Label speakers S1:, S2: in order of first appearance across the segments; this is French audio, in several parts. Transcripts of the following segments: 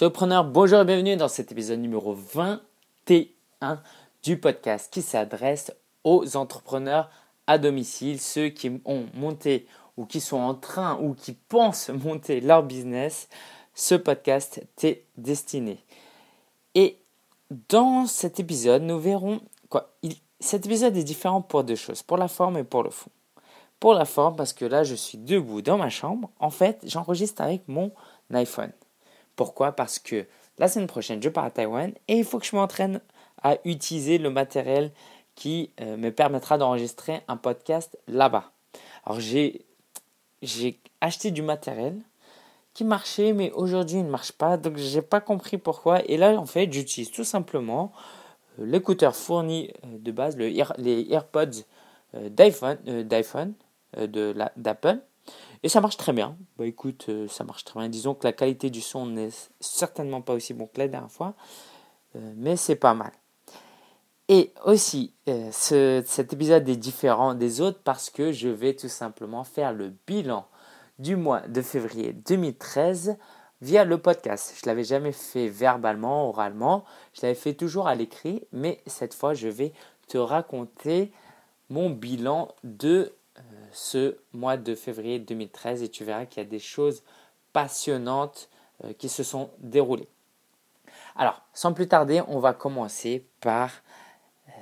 S1: Solopreneur, bonjour et bienvenue dans cet épisode numéro 21 du podcast qui s'adresse aux entrepreneurs à domicile, ceux qui ont monté ou qui sont en train ou qui pensent monter leur business. Ce podcast t'est destiné. Et dans cet épisode, nous verrons quoi? cet épisode est différent pour deux choses, pour la forme et pour le fond. Pour la forme, parce que là, je suis debout dans ma chambre. En fait, j'enregistre avec mon iPhone. Pourquoi? Parce que la semaine prochaine, je pars à Taïwan et il faut que je m'entraîne à utiliser le matériel qui euh, me permettra d'enregistrer un podcast là-bas. Alors j'ai acheté du matériel qui marchait, mais aujourd'hui il ne marche pas, donc j'ai pas compris pourquoi. Et là, en fait, j'utilise tout simplement euh, l'écouteur fourni euh, de base, le les AirPods d'iPhone d'Apple, et ça marche très bien. Bah écoute, euh, ça marche très bien. Disons que la qualité du son n'est certainement pas aussi bon que la dernière fois, euh, mais c'est pas mal. Et aussi, euh, ce, cet épisode est différent des autres parce que je vais tout simplement faire le bilan du mois de février 2013 via le podcast. Je l'avais jamais fait verbalement, oralement, je l'avais fait toujours à l'écrit, mais cette fois je vais te raconter mon bilan de ce mois de février 2013 et tu verras qu'il y a des choses passionnantes euh, qui se sont déroulées. Alors, sans plus tarder, on va commencer par euh,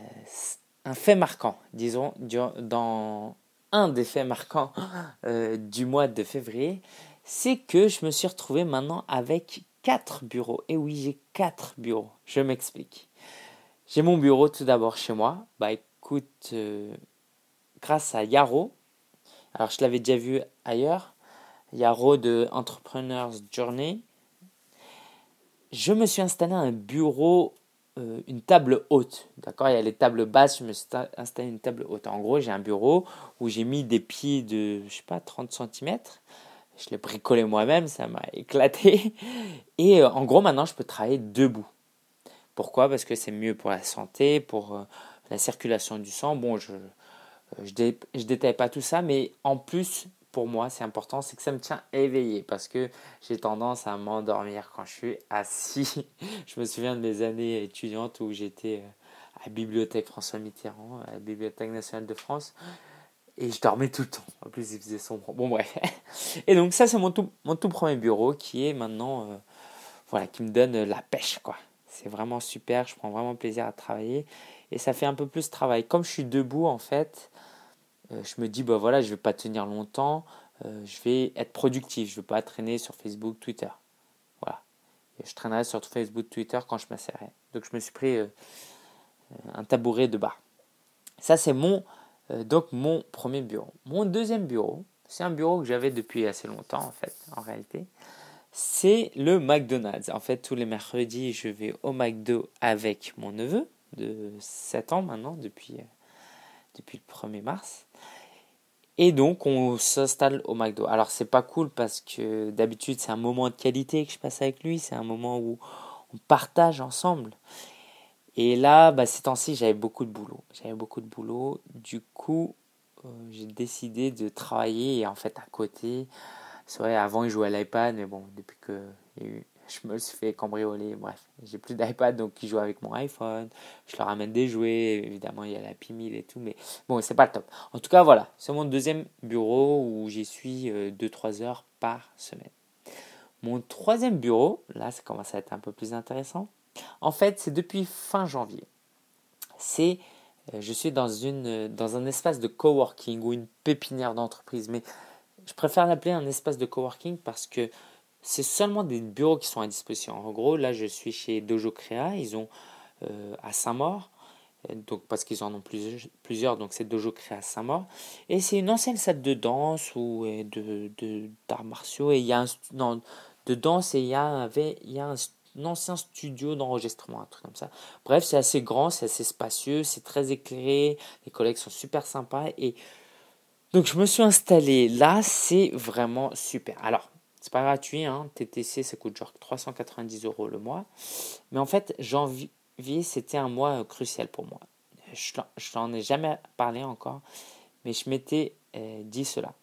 S1: un fait marquant, disons, dans un des faits marquants euh, du mois de février, c'est que je me suis retrouvé maintenant avec quatre bureaux. Et oui, j'ai quatre bureaux. Je m'explique. J'ai mon bureau tout d'abord chez moi. Bah écoute, grâce à Yaro, alors, je l'avais déjà vu ailleurs. Il y a de Entrepreneur's Journey. Je me suis installé un bureau, euh, une table haute. D'accord Il y a les tables basses, je me suis installé une table haute. En gros, j'ai un bureau où j'ai mis des pieds de, je sais pas, 30 cm. Je l'ai bricolé moi-même, ça m'a éclaté. Et euh, en gros, maintenant, je peux travailler debout. Pourquoi? Parce que c'est mieux pour la santé, pour euh, la circulation du sang. Bon, je, euh, je ne détaille pas tout ça, mais en plus, pour moi, c'est important, c'est que ça me tient éveillé parce que j'ai tendance à m'endormir quand je suis assis. je me souviens de mes années étudiantes où j'étais euh, à la bibliothèque François Mitterrand, à la Bibliothèque nationale de France, et je dormais tout le temps. En plus, il faisait sombre. Bon, bref. Et donc, ça, c'est mon tout, mon tout premier bureau qui est maintenant, euh, voilà, qui me donne la pêche, quoi. C'est vraiment super, je prends vraiment plaisir à travailler et ça fait un peu plus de travail. Comme je suis debout, en fait, je me dis, bah voilà, je vais pas tenir longtemps, euh, je vais être productif, je ne vais pas traîner sur Facebook, Twitter. Voilà. je traînerai sur Facebook, Twitter quand je m'asserrai. Donc je me suis pris euh, un tabouret de bar. Ça, c'est mon, donc mon premier bureau. Mon deuxième bureau, c'est un bureau que j'avais depuis assez longtemps, en fait, en réalité. C'est le McDonald's. En fait, tous les mercredis, je vais au McDo avec mon neveu de 7 ans maintenant, depuis, depuis le 1er mars. Et donc, on s'installe au McDo. Alors, c'est pas cool parce que d'habitude, c'est un moment de qualité que je passe avec lui. C'est un moment où on partage ensemble. Et là, bah, ces temps-ci, j'avais beaucoup de boulot. J'avais beaucoup de boulot. Du coup, euh, j'ai décidé de travailler. En fait, à côté, c'est vrai, avant, il jouait à l'iPad. Mais bon, depuis que y a eu je me suis fait cambrioler. Bref, j'ai plus d'iPad donc ils jouent avec mon iPhone. Je leur amène des jouets. Évidemment, il y a la P1000 et tout, mais bon, c'est pas le top. En tout cas, voilà, c'est mon deuxième bureau où j'y suis 2-3 euh, heures par semaine. Mon troisième bureau, là, ça commence à être un peu plus intéressant. En fait, c'est depuis fin janvier. C'est, euh, je suis dans, une, dans un espace de coworking ou une pépinière d'entreprise, mais je préfère l'appeler un espace de coworking parce que c'est seulement des bureaux qui sont à disposition. En gros, là, je suis chez Dojo Créa, ils ont euh, à Saint-Maur, donc parce qu'ils en ont plusieurs, donc c'est Dojo Créa Saint-Maur. Et c'est une ancienne salle de danse ou de, d'arts martiaux, et il y a un, de danse et il y a un, ancien studio d'enregistrement, un truc comme ça. Bref, c'est assez grand, c'est assez spacieux, c'est très éclairé, les collègues sont super sympas et donc je me suis installé là, c'est vraiment super. Alors, c'est pas gratuit, hein. TTC ça coûte genre 390 euros le mois. Mais en fait, janvier, c'était un mois euh, crucial pour moi. Je n'en ai jamais parlé encore, mais je m'étais euh, dit cela.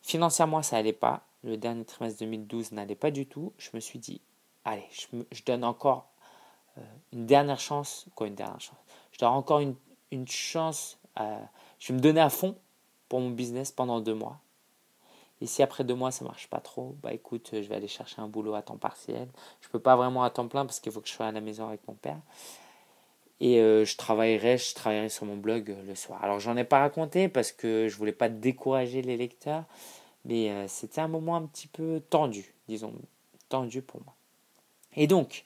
S1: Financièrement, ça allait pas. le dernier trimestre 2012 n'allait pas du tout, je me suis dit, allez, je, donne encore euh, une dernière chance. Quoi, une dernière chance? Je donne encore une, chance. Je vais me donner à fond pour mon business pendant deux mois. Et si après deux mois ça marche pas trop, bah écoute, je vais aller chercher un boulot à temps partiel. Je peux pas vraiment à temps plein parce qu'il faut que je sois à la maison avec mon père. Et euh, je travaillerai, je travaillerai sur mon blog euh, le soir. Alors j'en ai pas raconté parce que je voulais pas décourager les lecteurs, mais euh, c'était un moment un petit peu tendu, disons, tendu pour moi. Et donc,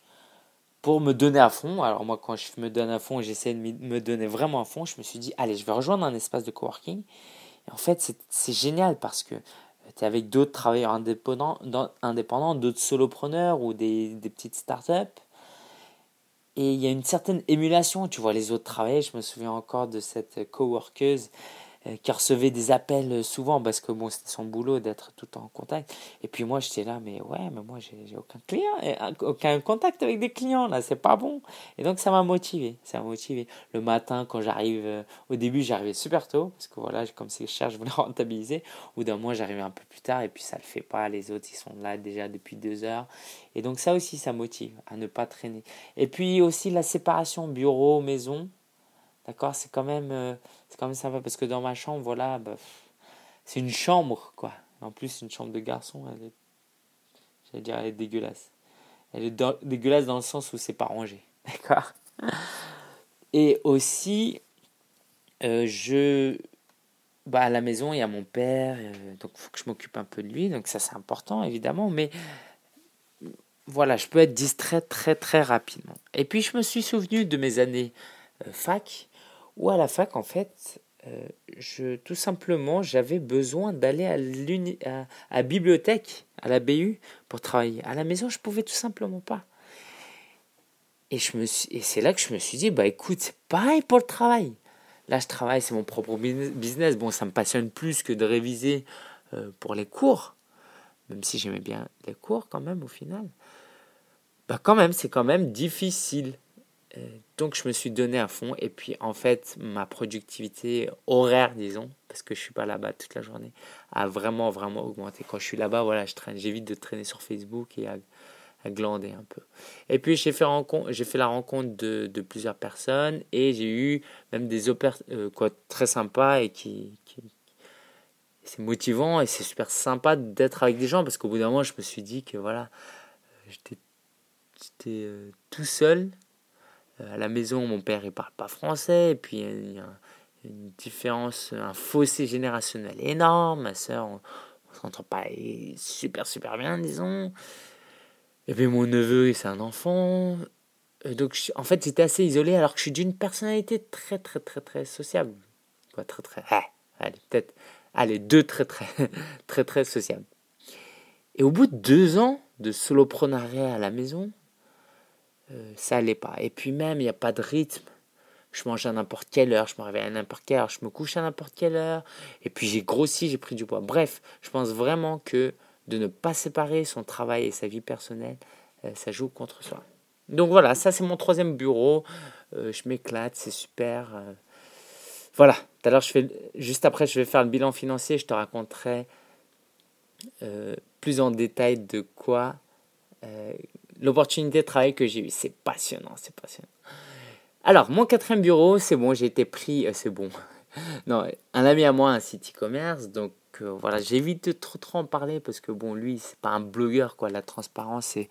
S1: pour me donner à fond, alors moi quand je me donne à fond, j'essaie de me donner vraiment à fond, je me suis dit, allez, je vais rejoindre un espace de coworking. Et en fait, c'est génial parce que avec d'autres travailleurs indépendants, d'autres solopreneurs ou des, des petites startups. Et il y a une certaine émulation, tu vois les autres travailler. Je me souviens encore de cette coworkeuse qui recevait des appels souvent parce que bon, c'était son boulot d'être tout en contact. Et puis moi, j'étais là, mais ouais, mais moi, j'ai aucun client, euh, aucun contact avec des clients, là, c'est pas bon. Et donc, ça m'a motivé, ça m'a motivé. Le matin, quand j'arrive, euh, au début, j'arrivais super tôt parce que voilà, comme c'est cher, je voulais rentabiliser. Ou d'un mois, j'arrivais un peu plus tard et puis ça le fait pas. Les autres, ils sont là déjà depuis deux heures. Et donc, ça aussi, ça motive à ne pas traîner. Et puis aussi, la séparation bureau-maison D'accord C'est quand même euh, quand même sympa parce que dans ma chambre, voilà, bah, c'est une chambre, quoi. En plus, une chambre de garçon, elle est, j'allais dire, elle est dégueulasse. Elle est dégueulasse dans le sens où c'est pas rangé. D'accord? Et aussi, euh, je. Bah, à la maison, il y a mon père, euh, donc il faut que je m'occupe un peu de lui, donc ça c'est important évidemment, mais voilà, je peux être distrait très très rapidement. Et puis je me suis souvenu de mes années fac, ou à la fac, en fait, euh, je, tout simplement, j'avais besoin d'aller à, à, à, bibliothèque, à la BU, pour travailler. À la maison, je pouvais tout simplement pas. Et, et c'est là que je me suis dit, bah écoute, c'est pareil pour le travail. Là, je travaille, c'est mon propre business. Bon, ça me passionne plus que de réviser euh, pour les cours, même si j'aimais bien les cours quand même au final. Bah quand même, c'est quand même difficile. Euh, donc je me suis donné à fond. Et puis en fait ma productivité horaire disons parce que je suis pas là-bas toute la journée a vraiment vraiment augmenté. Quand je suis là-bas voilà je traîne. J'évite de traîner sur Facebook et à, glander un peu. Et puis j'ai fait rencontre j'ai fait la rencontre de, de, plusieurs personnes et j'ai eu même des opér euh, quoi très sympas et qui, c'est motivant et c'est super sympa d'être avec des gens parce qu'au bout d'un moment je me suis dit que voilà j'étais euh, tout seul à la maison, mon père il parle pas français, et puis il y a une différence, un fossé générationnel énorme. Ma soeur, on, s'entend pas super super bien, disons. Et puis mon neveu, c'est un enfant. donc en fait, j'étais assez isolé, alors que je suis d'une personnalité très très très très sociable. Quoi, très très. Ah, allez, peut-être. Allez, deux très très très très sociables. Et au bout de deux ans de soloprenariat à la maison, euh, ça allait pas. Et puis même, il n'y a pas de rythme. Je mange à n'importe quelle heure, je me réveille à n'importe quelle heure, je me couche à n'importe quelle heure. Et puis j'ai grossi, j'ai pris du poids. Bref, je pense vraiment que de ne pas séparer son travail et sa vie personnelle, euh, ça joue contre soi. Donc voilà, ça c'est mon troisième bureau. Euh, je m'éclate, c'est super. Voilà, tout à l'heure, juste après, je vais faire le bilan financier. Je te raconterai plus en détail de quoi l'opportunité de travail que j'ai eue. C'est passionnant, c'est passionnant. Alors, mon quatrième bureau, c'est bon, j'ai été pris, euh, c'est bon. non, un ami à moi, un site e-commerce, donc euh, voilà, j'évite de trop trop en parler parce que bon, lui, c'est pas un blogueur, quoi. La transparence, c'est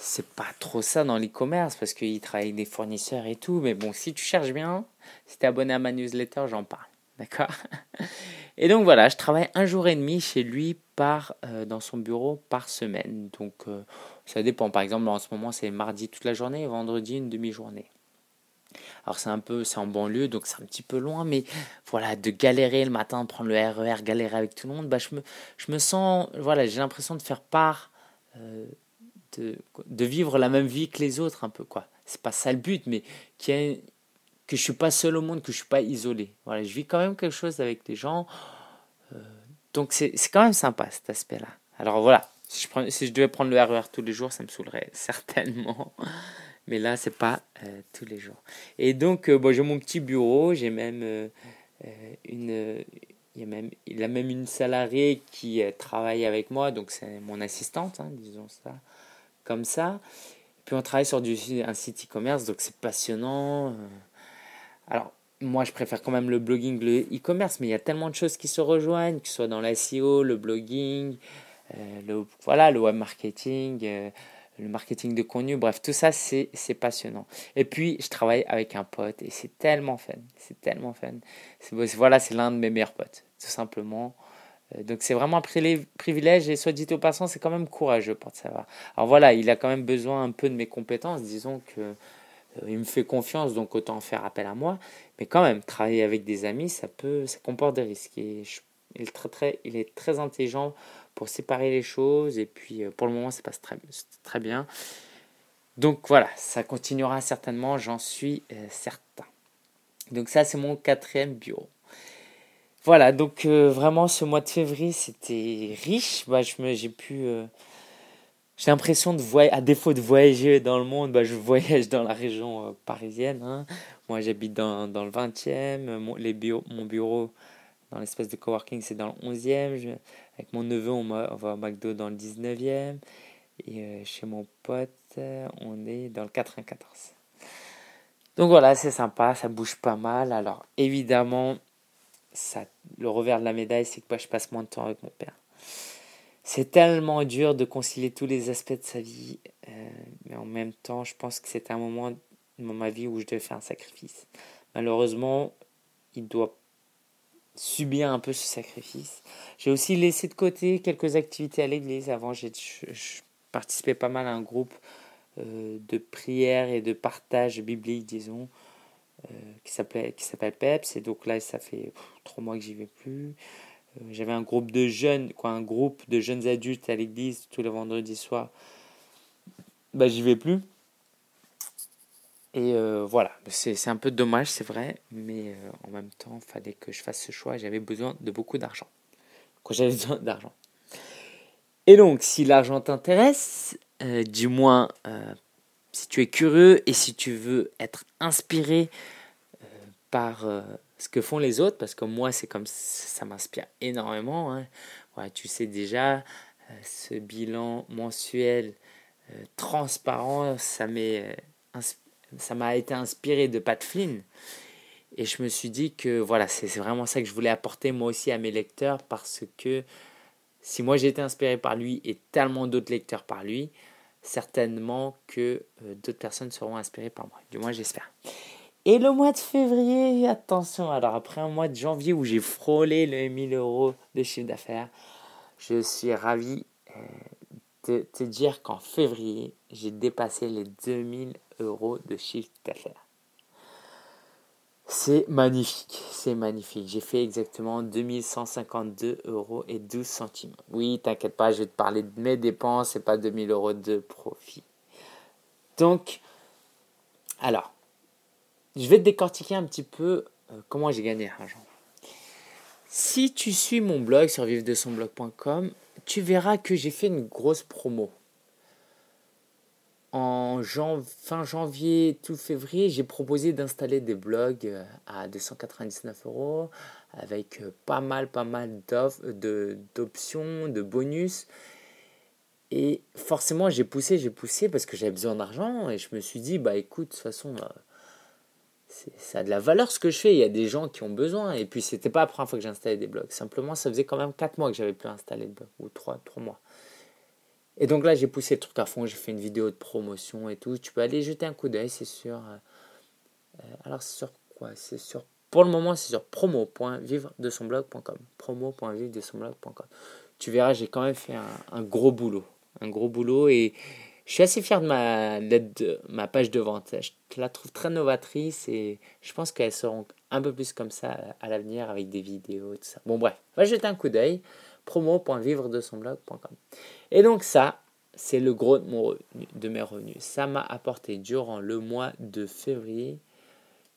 S1: c'est pas trop ça dans l'e-commerce parce qu'il travaille avec des fournisseurs et tout. Mais bon, si tu cherches bien, si tu es abonné à ma newsletter, j'en parle. D'accord? Et donc voilà, je travaille un jour et demi chez lui par, euh, dans son bureau par semaine. Donc ça dépend. Par exemple, en ce moment, c'est mardi toute la journée et vendredi une demi-journée. Alors c'est un peu, c'est en banlieue, donc c'est un petit peu loin, mais voilà, de galérer le matin, prendre le RER, e galérer avec tout le monde, bah, je, me, je me sens, voilà, j'ai l'impression de faire part, euh, de, de vivre la même vie que les autres un peu, quoi. C'est pas ça le but, mais que je suis pas seul au monde, que je suis pas isolé. Voilà, je vis quand même quelque chose avec les gens, euh, donc c'est quand même sympa cet aspect-là. Alors voilà, si je, si je devais prendre le RER e tous les jours, ça me saoulerait certainement. Mais là, c'est pas euh, tous les jours. Et donc, euh, bon, j'ai mon petit bureau, j'ai même euh, une. Il il, a même, il a même une salariée qui travaille avec moi, donc c'est mon assistante, hein, disons ça comme ça. Puis on travaille sur du, un site e-commerce, donc c'est passionnant. Alors, moi, je préfère quand même le blogging, le e-commerce, mais il y a tellement de choses qui se rejoignent, que ce soit dans l'SEO, le blogging, le, voilà, le web marketing, euh, le marketing de contenu, bref, tout ça, c'est passionnant. Et puis, je travaille avec un pote et c'est tellement fun, c'est tellement fun. Voilà, c'est l'un de mes meilleurs potes, tout simplement. Euh, donc c'est vraiment un privilège et soit dit au passant, c'est quand même courageux pour te savoir. Alors voilà, il a quand même besoin un peu de mes compétences, disons que il me fait confiance, donc autant faire appel à moi. Mais quand même, travailler avec des amis, ça peut, ça comporte des risques. Et il, est très, il est très intelligent pour séparer les choses. Et puis, euh, pour le moment, ça passe très, bien. Donc voilà, ça continuera certainement, j'en suis euh, certain. Donc ça, c'est mon quatrième bureau. Voilà, donc euh, vraiment, ce mois de février, c'était riche. Bah, j'ai pu j'ai l'impression de voyager, à défaut de voyager dans le monde, bah, je voyage dans la région parisienne. Hein. Moi, j'habite dans, dans, le 20e. Mon, les mon bureau dans l'espèce de coworking, c'est dans le 11e. avec mon neveu, on, va au McDo dans le 19e. Et euh, chez mon pote, on est dans le 94. Donc voilà, c'est sympa, ça bouge pas mal. Alors évidemment, ça, le revers de la médaille, c'est que je passe moins de temps avec mon père. C'est tellement dur de concilier tous les aspects de sa vie, euh, mais en même temps, je pense que c'est un moment dans ma vie où je devais faire un sacrifice. Malheureusement, il doit subir un peu ce sacrifice. J'ai aussi laissé de côté quelques activités à l'église. Avant, je, participais pas mal à un groupe euh, de prière et de partage biblique, disons, euh, qui s'appelle PEPS. Et donc là, ça fait trois mois que j'y vais plus. Euh, j'avais un groupe de jeunes, quoi, un groupe de jeunes adultes à l'église tous les vendredis soirs. Bah, j'y vais plus. Et euh, voilà, c'est un peu dommage, c'est vrai, mais euh, en même temps, il fallait que je fasse ce choix. J'avais besoin de beaucoup d'argent. Quand j'avais besoin d'argent. Et donc, si l'argent t'intéresse, du moins, si tu es curieux et si tu veux être inspiré par ce que font les autres, parce que moi, c'est comme ça m'inspire énormément. Hein. tu sais déjà, euh, ce bilan mensuel euh, transparent, ça euh, ça m'a été inspiré de Pat Flynn. Et je me suis dit que voilà, c'est vraiment ça que je voulais apporter moi aussi à mes lecteurs, parce que si moi j'ai été inspiré par lui et tellement d'autres lecteurs par lui, certainement que d'autres personnes seront inspirées par moi. Du moins, j'espère. Et le mois de février, attention, alors après un mois de janvier où j'ai frôlé les 1000 euros de chiffre d'affaires, je suis ravi euh, de te dire qu'en février, j'ai dépassé les 2000 de chiffre d'affaires. C'est magnifique, c'est magnifique. J'ai fait exactement 2152 euros et 12 centimes. Oui, t'inquiète pas, je vais te parler de mes dépenses et pas 2000 euros de profit. Donc, alors, je vais te décortiquer un petit peu euh, comment j'ai gagné l'argent. Si tu suis mon blog sur vive blog.com, tu verras que j'ai fait une grosse promo. En fin janvier, tout février, j'ai proposé d'installer des blogs euh, à 299 euros avec euh, pas mal, pas mal d'options, de bonus. Et forcément, j'ai poussé, j'ai poussé parce que j'avais besoin d'argent et je me suis dit, bah écoute, de toute façon, ça a de la valeur ce que je fais. Il y a des gens qui ont besoin. Et puis, c'était pas la première fois que j'installais des blogs. Simplement, ça faisait quand même 4 mois que j'avais pu installer de blog, ou 3, 3 mois. Et donc là, j'ai poussé le truc à fond. J'ai fait une vidéo de promotion et tout. Tu peux aller jeter un coup d'œil, c'est sûr. Euh, euh, alors, c'est sur quoi? C'est sur. Pour le moment, c'est sur promo.vivre de son blog.com. Promo.vivre son blog.com. Tu verras, j'ai quand même fait un, un gros boulot. Un gros boulot et je suis assez fier de ma, de ma page de vente. Je la trouve très novatrice et je pense qu'elles seront un peu plus comme ça à l'avenir avec des vidéos et tout ça. Bon, bref, va jeter un coup d'œil. promo.vivre de son blog.com. Et donc, ça, c'est le gros de, mes revenus. Ça m'a apporté durant le mois de février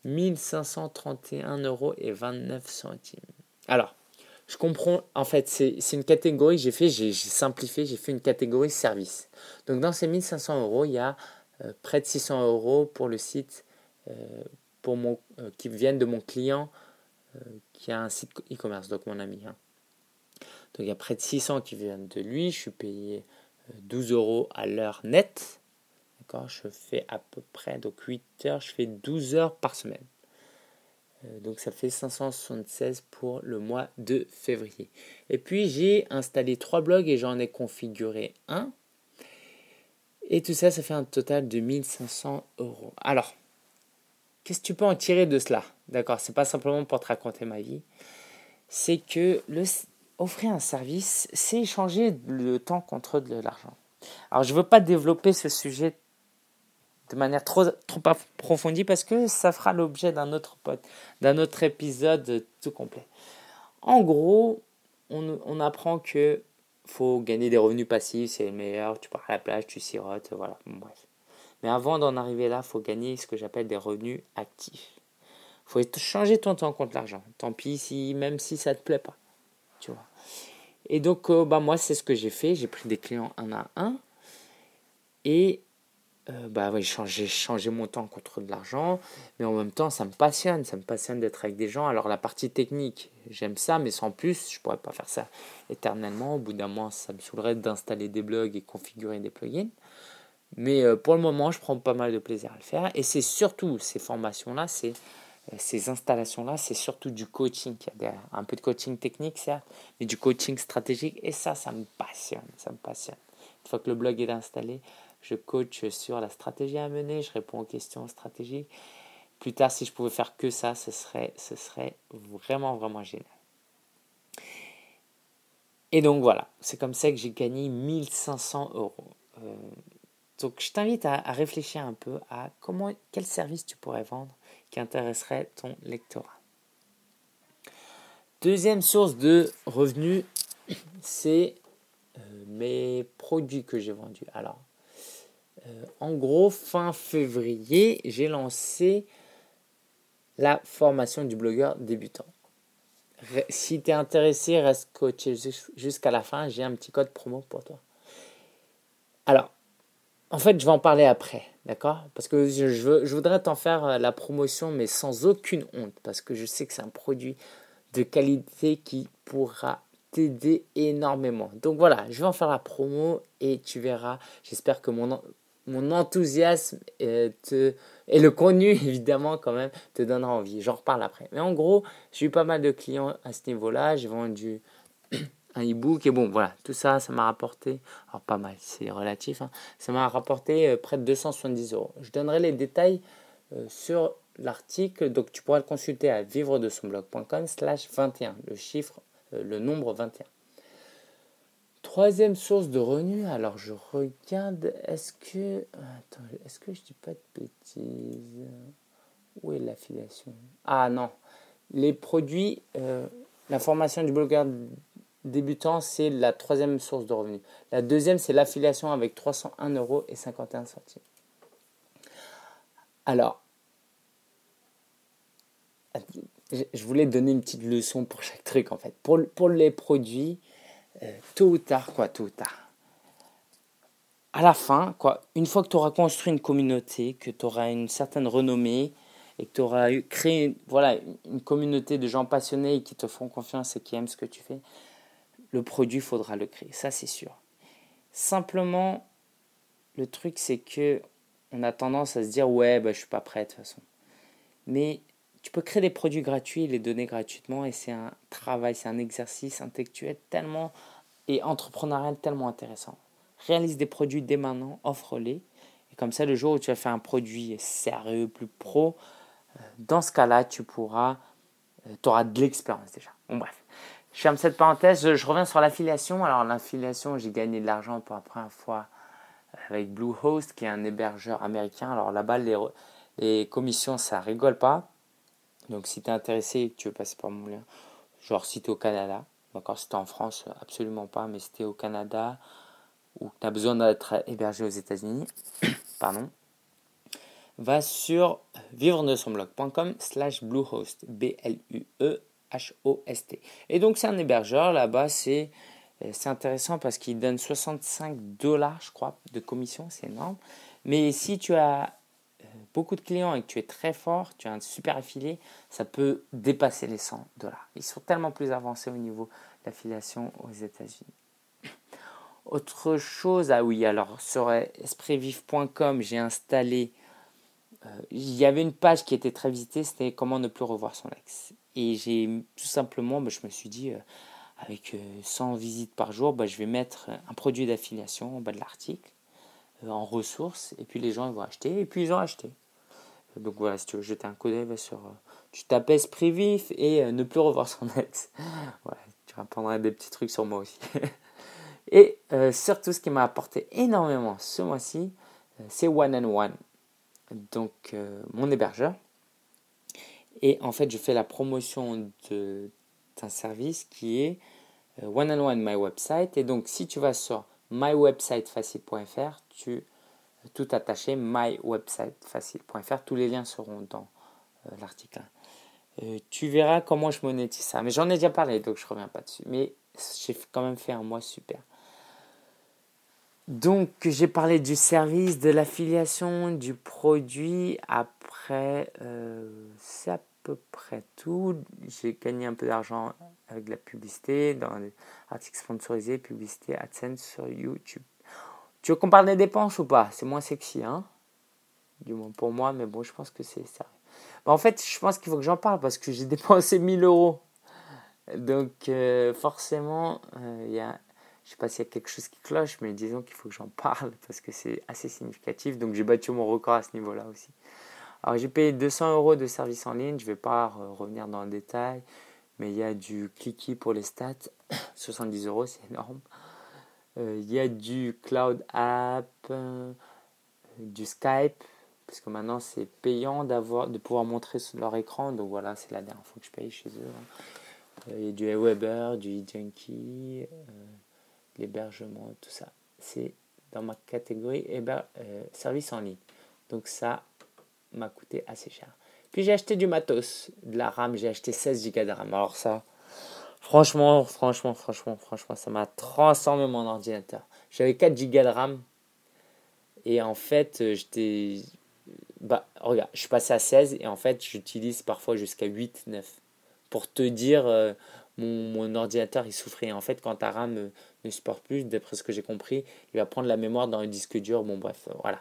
S1: 1531 euros et 29 centimes. Alors, je comprends, en fait, c'est une catégorie j'ai fait, j'ai simplifié, j'ai fait une catégorie service. Donc dans ces 1500 euros, il y a euh, près de 600 euros pour le site euh, pour mon, euh, qui viennent de mon client qui a un site e-commerce, donc mon ami. Hein. Il y a près de 600 qui viennent de lui. Je suis payé 12 euros à l'heure net. D'accord Je fais à peu près donc 8 heures, je fais 12 heures par semaine. Donc ça fait 576 pour le mois de février. Et puis j'ai installé trois blogs et j'en ai configuré un. Et tout ça, ça fait un total de 1500 euros. Alors, qu'est-ce que tu peux en tirer de cela? D'accord, c'est pas simplement pour te raconter ma vie. C'est que le, offrir un service, c'est échanger le temps contre de l'argent. Alors, je ne veux pas développer ce sujet de manière trop, trop approfondie parce que ça fera l'objet d'un autre, d'un autre épisode tout complet. En gros, on, apprend que faut gagner des revenus passifs, c'est le meilleur. Tu pars à la plage, tu sirotes, voilà. bref. Mais avant d'en arriver là, il faut gagner ce que j'appelle des revenus actifs. Il faut changer ton temps contre l'argent. Tant pis, si, même si ça ne te plaît pas. Tu. Et donc, euh, bah, moi, c'est ce que j'ai fait. J'ai pris des clients un à un. Et euh, bah, j'ai changé, mon temps contre de l'argent. Mais en même temps, ça me passionne. Ça me passionne d'être avec des gens. Alors, la partie technique, j'aime ça. Mais sans plus, je pourrais pas faire ça éternellement. Au bout d'un mois, ça me saoulerait d'installer des blogs et configurer des plugins. Mais euh, pour le moment, je prends pas mal de plaisir à le faire. Et c'est surtout ces formations-là, c'est ces installations-là, c'est surtout du coaching. Il y a un peu de coaching technique, certes, mais du coaching stratégique. Et ça, ça me passionne. Ça me passionne. Une fois que le blog est installé, je coach sur la stratégie à mener, je réponds aux questions stratégiques. Plus tard, si je pouvais faire que ça, ce serait, ce serait vraiment, vraiment génial. Et donc voilà, c'est comme ça que j'ai gagné 1500 euros. Euh, donc je t'invite à, à, réfléchir un peu à comment, quel service tu pourrais vendre qui intéresserait ton lectorat. Deuxième source de revenus, c'est euh, mes produits que j'ai vendus. Alors, euh, en gros, fin février, j'ai lancé la formation du blogueur débutant. Si tu es intéressé, reste coaché jusqu'à la fin. J'ai un petit code promo pour toi. Alors, en fait, je vais en parler après, d'accord? Parce que je, voudrais t'en faire euh, la promotion, mais sans aucune honte, parce que je sais que c'est un produit de qualité qui pourra t'aider énormément. Donc voilà, je vais en faire la promo et tu verras. J'espère que mon, enthousiasme te, et le contenu, évidemment, quand même, te donnera envie. J'en reparle après. Mais en gros, j'ai eu pas mal de clients à ce niveau-là. J'ai vendu un e-book et bon, voilà, tout ça, ça m'a rapporté, alors pas mal, c'est relatif, hein, ça m'a rapporté euh, près de 270 euros. Je donnerai les détails euh, sur l'article, donc tu pourras le consulter à vivre de son blog.com slash 21, le chiffre, euh, le nombre 21. Troisième source de revenus, alors je regarde, est-ce que. Attends, est-ce que je dis pas de bêtises? Où est l'affiliation? Ah non, les produits, euh, la formation du blogueur débutant, c'est la troisième source de revenus. La deuxième, c'est l'affiliation avec 301 euros et 51 centimes. Alors, je voulais donner une petite leçon pour chaque truc en fait. Pour, les produits, euh, tôt ou tard, quoi, tôt ou tard. À la fin, quoi, une fois que tu auras construit une communauté, que tu auras une certaine renommée et que tu auras créé voilà, une communauté de gens passionnés qui te font confiance et qui aiment ce que tu fais, le produit, faudra le créer. Ça, c'est sûr. Simplement, le truc, c'est que on a tendance à se dire ouais, bah, je suis pas prêt de toute façon. Mais tu peux créer des produits gratuits, les donner gratuitement, et c'est un travail, c'est un exercice intellectuel tellement et entrepreneurial tellement intéressant. Réalise des produits dès maintenant, offre-les, et comme ça, le jour où tu vas faire un produit sérieux, plus pro, euh, dans ce cas-là, tu pourras, euh, tu auras de l'expérience déjà. Bon, bref. Je ferme cette parenthèse, je reviens sur l'affiliation. Alors, l'affiliation, j'ai gagné de l'argent pour la première fois avec Bluehost, qui est un hébergeur américain. Alors là-bas, les, commissions, ça rigole pas. Donc si tu es intéressé tu veux passer par mon lien, genre si tu es au Canada, d'accord, si tu es en France, absolument pas, mais si tu es au Canada ou tu as besoin d'être hébergé aux États-Unis, pardon, va sur vivre de son blog.com slash bluehost, B-L-U-E-H-O-S-T. Et donc c'est un hébergeur, là-bas c'est c'est intéressant parce qu'il donne 65 dollars, je crois, de commission, c'est énorme. Mais si tu as beaucoup de clients et que tu es très fort, tu es un super affilié, ça peut dépasser les 100 dollars. Ils sont tellement plus avancés au niveau de l'affiliation aux États-Unis. Autre chose, ah oui, alors sur espritvive.com, j'ai installé. Euh, il y avait une page qui était très visitée, c'était comment ne plus revoir son ex. Et j'ai tout simplement, bah, je me suis dit, euh, avec 100 visites par jour, bah, je vais mettre un produit d'affiliation en bas de l'article euh, en ressources et puis les gens ils vont acheter et puis ils ont acheté. Donc voilà, si tu veux jeter un coup d'œil sur. Euh, tu tapes esprit vif et euh, ne plus revoir son ex. voilà, tu apprendras des petits trucs sur moi aussi. et surtout, ce qui m'a apporté énormément ce mois-ci, c'est One and One. Donc, mon hébergeur. Et en fait, je fais la promotion d'un service qui est One and One My Website. Et donc, si tu vas sur mywebsitefacile.fr, tu tout attaché mywebsitefacile.fr, tous les liens seront dans euh, l'article. Euh, tu verras comment je monétise ça. Mais j'en ai déjà parlé, donc je ne reviens pas dessus. Mais j'ai quand même fait un mois super. Donc j'ai parlé du service, de l'affiliation, du produit. Après, euh, à peu près tout. J'ai gagné un peu d'argent avec la publicité, dans les articles sponsorisés, publicité AdSense sur YouTube. Tu veux qu'on parle des dépenses ou pas? C'est moins sexy, hein? Du moins pour moi, mais bon, je pense que c'est ça. Bah, en fait, je pense qu'il faut que j'en parle parce que j'ai dépensé 1000 euros. Donc, euh, forcément, euh, y a, je sais pas s'il y a quelque chose qui cloche, mais disons qu'il faut que j'en parle parce que c'est assez significatif. Donc, j'ai battu mon record à ce niveau-là aussi. Alors, j'ai payé 200 euros de service en ligne. Je ne vais pas revenir dans le détail, mais il y a du Clicky pour les stats. 70 euros, c'est énorme. Euh, il y a du Cloud App, euh, du Skype, parce que maintenant c'est payant d'avoir, de pouvoir montrer sur leur écran. Donc voilà, c'est la dernière fois que je paye chez eux. Hein. Euh, il y a du Weber, du eJunkie, l'hébergement, tout ça. C'est dans ma catégorie service en ligne. Donc ça m'a coûté assez cher. Puis j'ai acheté du matos, de la RAM, j'ai acheté 16 Go de RAM. Alors ça, Franchement, franchement, franchement, franchement, ça m'a transformé mon ordinateur. J'avais 4 Go de RAM. Et en fait, euh, j'étais. Bah, regarde, je suis passé à 16 et en fait, j'utilise parfois jusqu'à 8, 9. Pour te dire, euh, mon, mon, ordinateur, il souffrait. En fait, quand ta RAM euh, ne supporte plus, d'après ce que j'ai compris, il va prendre la mémoire dans un disque dur. Bon, bref, voilà.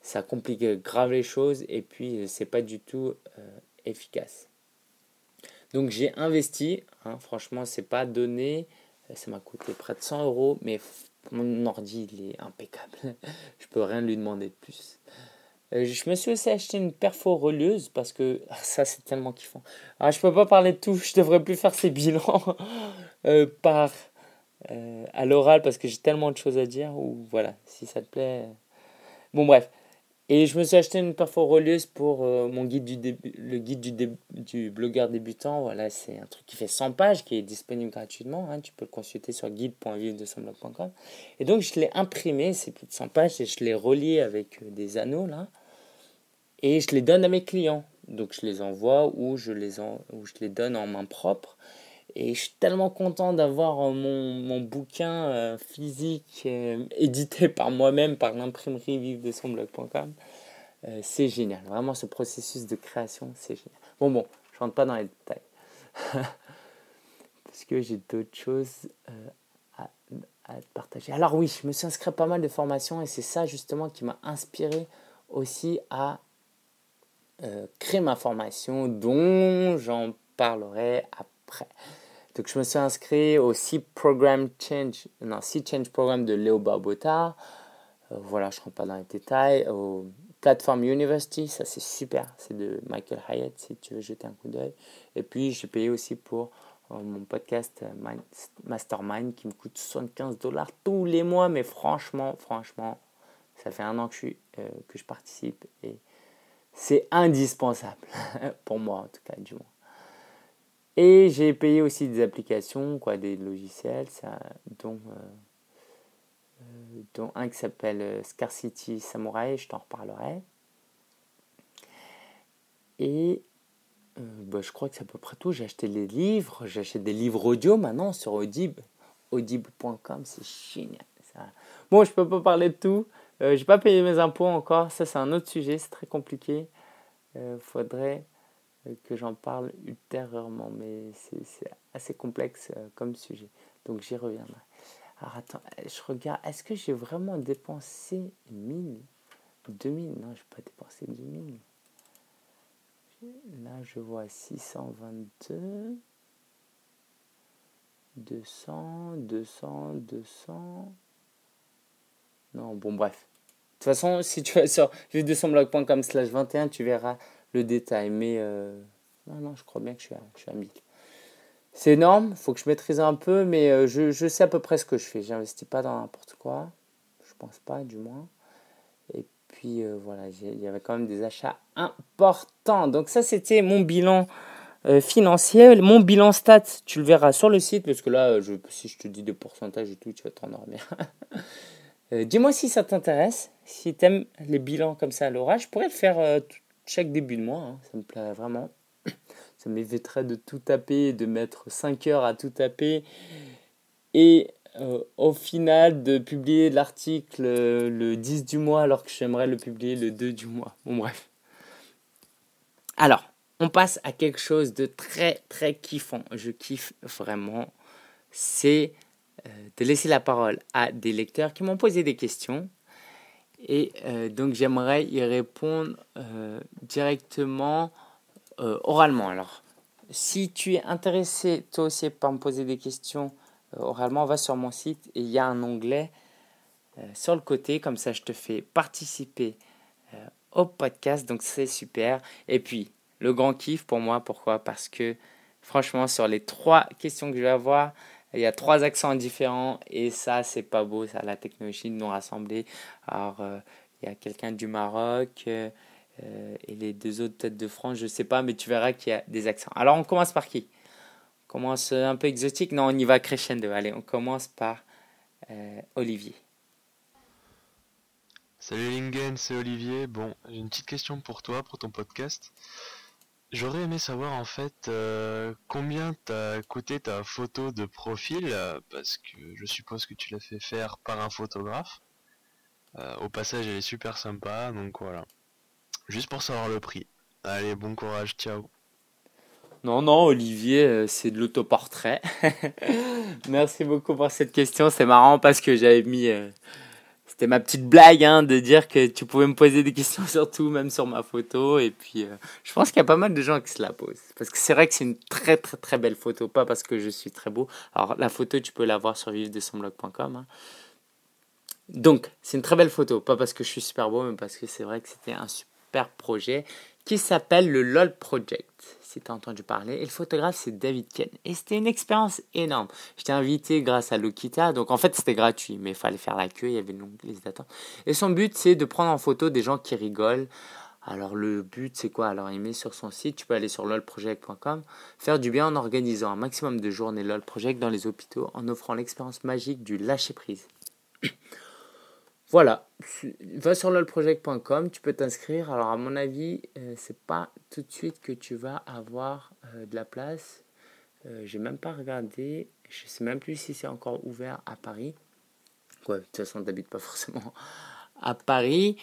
S1: Ça complique grave les choses et puis, c'est pas du tout efficace. Donc j'ai investi, hein, franchement c'est pas donné, ça m'a coûté près de 100 euros, mais mon ordi il est impeccable, je peux rien lui demander de plus. Euh, je me suis aussi acheté une perfo relieuse parce que ah, ça c'est tellement kiffant. Alors, je peux pas parler de tout, je devrais plus faire ces bilans euh, par euh, à l'oral parce que j'ai tellement de choses à dire ou voilà si ça te plaît. Bon bref, et je me suis acheté une relieuse pour euh, mon guide du le guide du, blogueur débutant. Voilà, c'est un truc qui fait 100 pages, qui est disponible gratuitement. Hein. tu peux le consulter sur guide.vivre-de-son-blog.com. Et donc, je l'ai imprimé, c'est plus de 100 pages, et je l'ai relié avec euh, des anneaux, là. Et je les donne à mes clients. Donc, je les envoie ou je les donne en main propre. Et je suis tellement content d'avoir euh, mon, mon, bouquin euh, physique euh, édité par moi-même, par l'imprimerie vive de son blog.com. c'est génial. Vraiment, ce processus de création, c'est génial. Bon, bon, je rentre pas dans les détails. Parce que j'ai d'autres choses à, à, partager. Alors oui, je me suis inscrit à pas mal de formations et c'est ça justement qui m'a inspiré aussi à créer ma formation dont j'en parlerai après. Donc, je me suis inscrit au C Program Change, non, C Change Program de Léo Barbota. Euh, voilà, je ne rentre pas dans les détails. Au Platform University, ça c'est super. C'est de Michael Hyatt, si tu veux jeter un coup d'œil. Et puis, j'ai payé aussi pour euh, mon podcast euh, Mastermind qui me coûte 75 dollars tous les mois. Mais franchement, franchement, ça fait un an que je, que je participe et c'est indispensable pour moi en tout cas, du moins. Et j'ai payé aussi des applications, quoi, des logiciels, ça, dont, euh, euh, dont un qui s'appelle euh, Scarcity Samurai, je t'en reparlerai. Et bah, je crois que c'est à peu près tout. J'ai acheté des livres, j'achète des livres audio maintenant sur Audible. Audible.com, c'est génial. Ça. Bon, je peux pas parler de tout, Euh, j'ai pas payé mes impôts encore. Ça, c'est un autre sujet. C'est très compliqué. Euh, faudrait que j'en parle ultérieurement. Mais c'est assez complexe comme sujet. Donc, j'y reviendrai. Alors, attends. Je regarde. Est-ce que j'ai vraiment dépensé 1000 2000 Non, je n'ai pas dépensé 2000. Là, je vois 622. 200, 200, 200. Non, bon, bref. De toute façon, si tu vas sur vivre slash 21, tu verras le détail. Mais euh, non, non, je crois bien que je suis à, je suis à 1000. C'est énorme, faut que je maîtrise un peu, mais euh, je, je, sais à peu près ce que je fais. J'investis pas dans n'importe quoi. Je pense pas, du moins. Et puis euh, voilà, il y avait quand même des achats importants. Donc ça, c'était mon bilan financier. Mon bilan stats, tu le verras sur le site, parce que là, je, si je te dis des pourcentages et tout, tu vas t'endormir. euh, Dis-moi si ça t'intéresse, si tu aimes les bilans comme ça à l'orage. Je pourrais le faire chaque début de mois, hein. ça me plaît vraiment. Ça m'éviterait de tout taper, de mettre 5 heures à tout taper. Et euh, au final de publier l'article le 10 du mois alors que j'aimerais le publier le 2 du mois. Bon bref. Alors, on passe à quelque chose de très très kiffant. Je kiffe vraiment. C'est euh, de laisser la parole à des lecteurs qui m'ont posé des questions. Et euh, donc j'aimerais y répondre euh, directement oralement. Alors, si tu es intéressé toi aussi par me poser des questions oralement, va sur mon site et il y a un onglet sur le côté, comme ça je te fais participer au podcast, donc c'est super. Et puis, le grand kiff pour moi. Pourquoi? Parce que franchement, sur les trois questions que je vais avoir, il y a trois accents différents et ça, c'est pas beau. Ça, la technologie nous rassemblés. Alors, euh, il y a quelqu'un du Maroc euh, et les deux autres têtes de France, je sais pas, mais tu verras qu'il y a des accents. Alors, on commence par qui? On commence un peu exotique? Non, on y va crescendo. Allez, on commence par euh, Olivier.
S2: Salut Lingen, c'est Olivier. Bon, j'ai une petite question pour toi, pour ton podcast. J'aurais aimé savoir en fait euh, combien t'a coûté ta photo de profil, euh, parce que je suppose que tu l'as fait faire par un photographe. Euh, au passage, elle est super sympa, donc voilà. Juste pour savoir le prix. Allez, bon courage, ciao.
S1: Non, non, Olivier, c'est de l'autoportrait. Merci beaucoup pour cette question. C'est marrant parce que j'avais mis c'était ma petite blague hein, de dire que tu pouvais me poser des questions sur tout, même sur ma photo. Et puis, euh, je pense qu'il y a pas mal de gens qui se la posent. Parce que c'est vrai que c'est une très très très belle photo, pas parce que je suis très beau. Alors, la photo, tu peux la voir sur vivre-de-son-blog.com. Hein. Donc, c'est une très belle photo, pas parce que je suis super beau, mais parce que c'est vrai que c'était un super projet qui s'appelle le LOL Project si tu as entendu parler. Et le photographe, c'est David Ken. Et c'était une expérience énorme. J'étais invité grâce à Lokita. Donc en fait, c'était gratuit, mais il fallait faire la queue. Il y avait une longue liste d'attente. Et son but, c'est de prendre en photo des gens qui rigolent. Alors le but, c'est quoi? Alors il met sur son site, tu peux aller sur lolproject.com, faire du bien en organisant un maximum de journées LOL Project dans les hôpitaux en offrant l'expérience magique du lâcher-prise. Voilà, va sur lolproject.com, tu peux t'inscrire. Alors à mon avis, euh, c'est pas tout de suite que tu vas avoir euh, de la place. Euh, j'ai même pas regardé, je sais même plus si c'est encore ouvert à Paris. Ouais, de toute façon, t'habites pas forcément à Paris.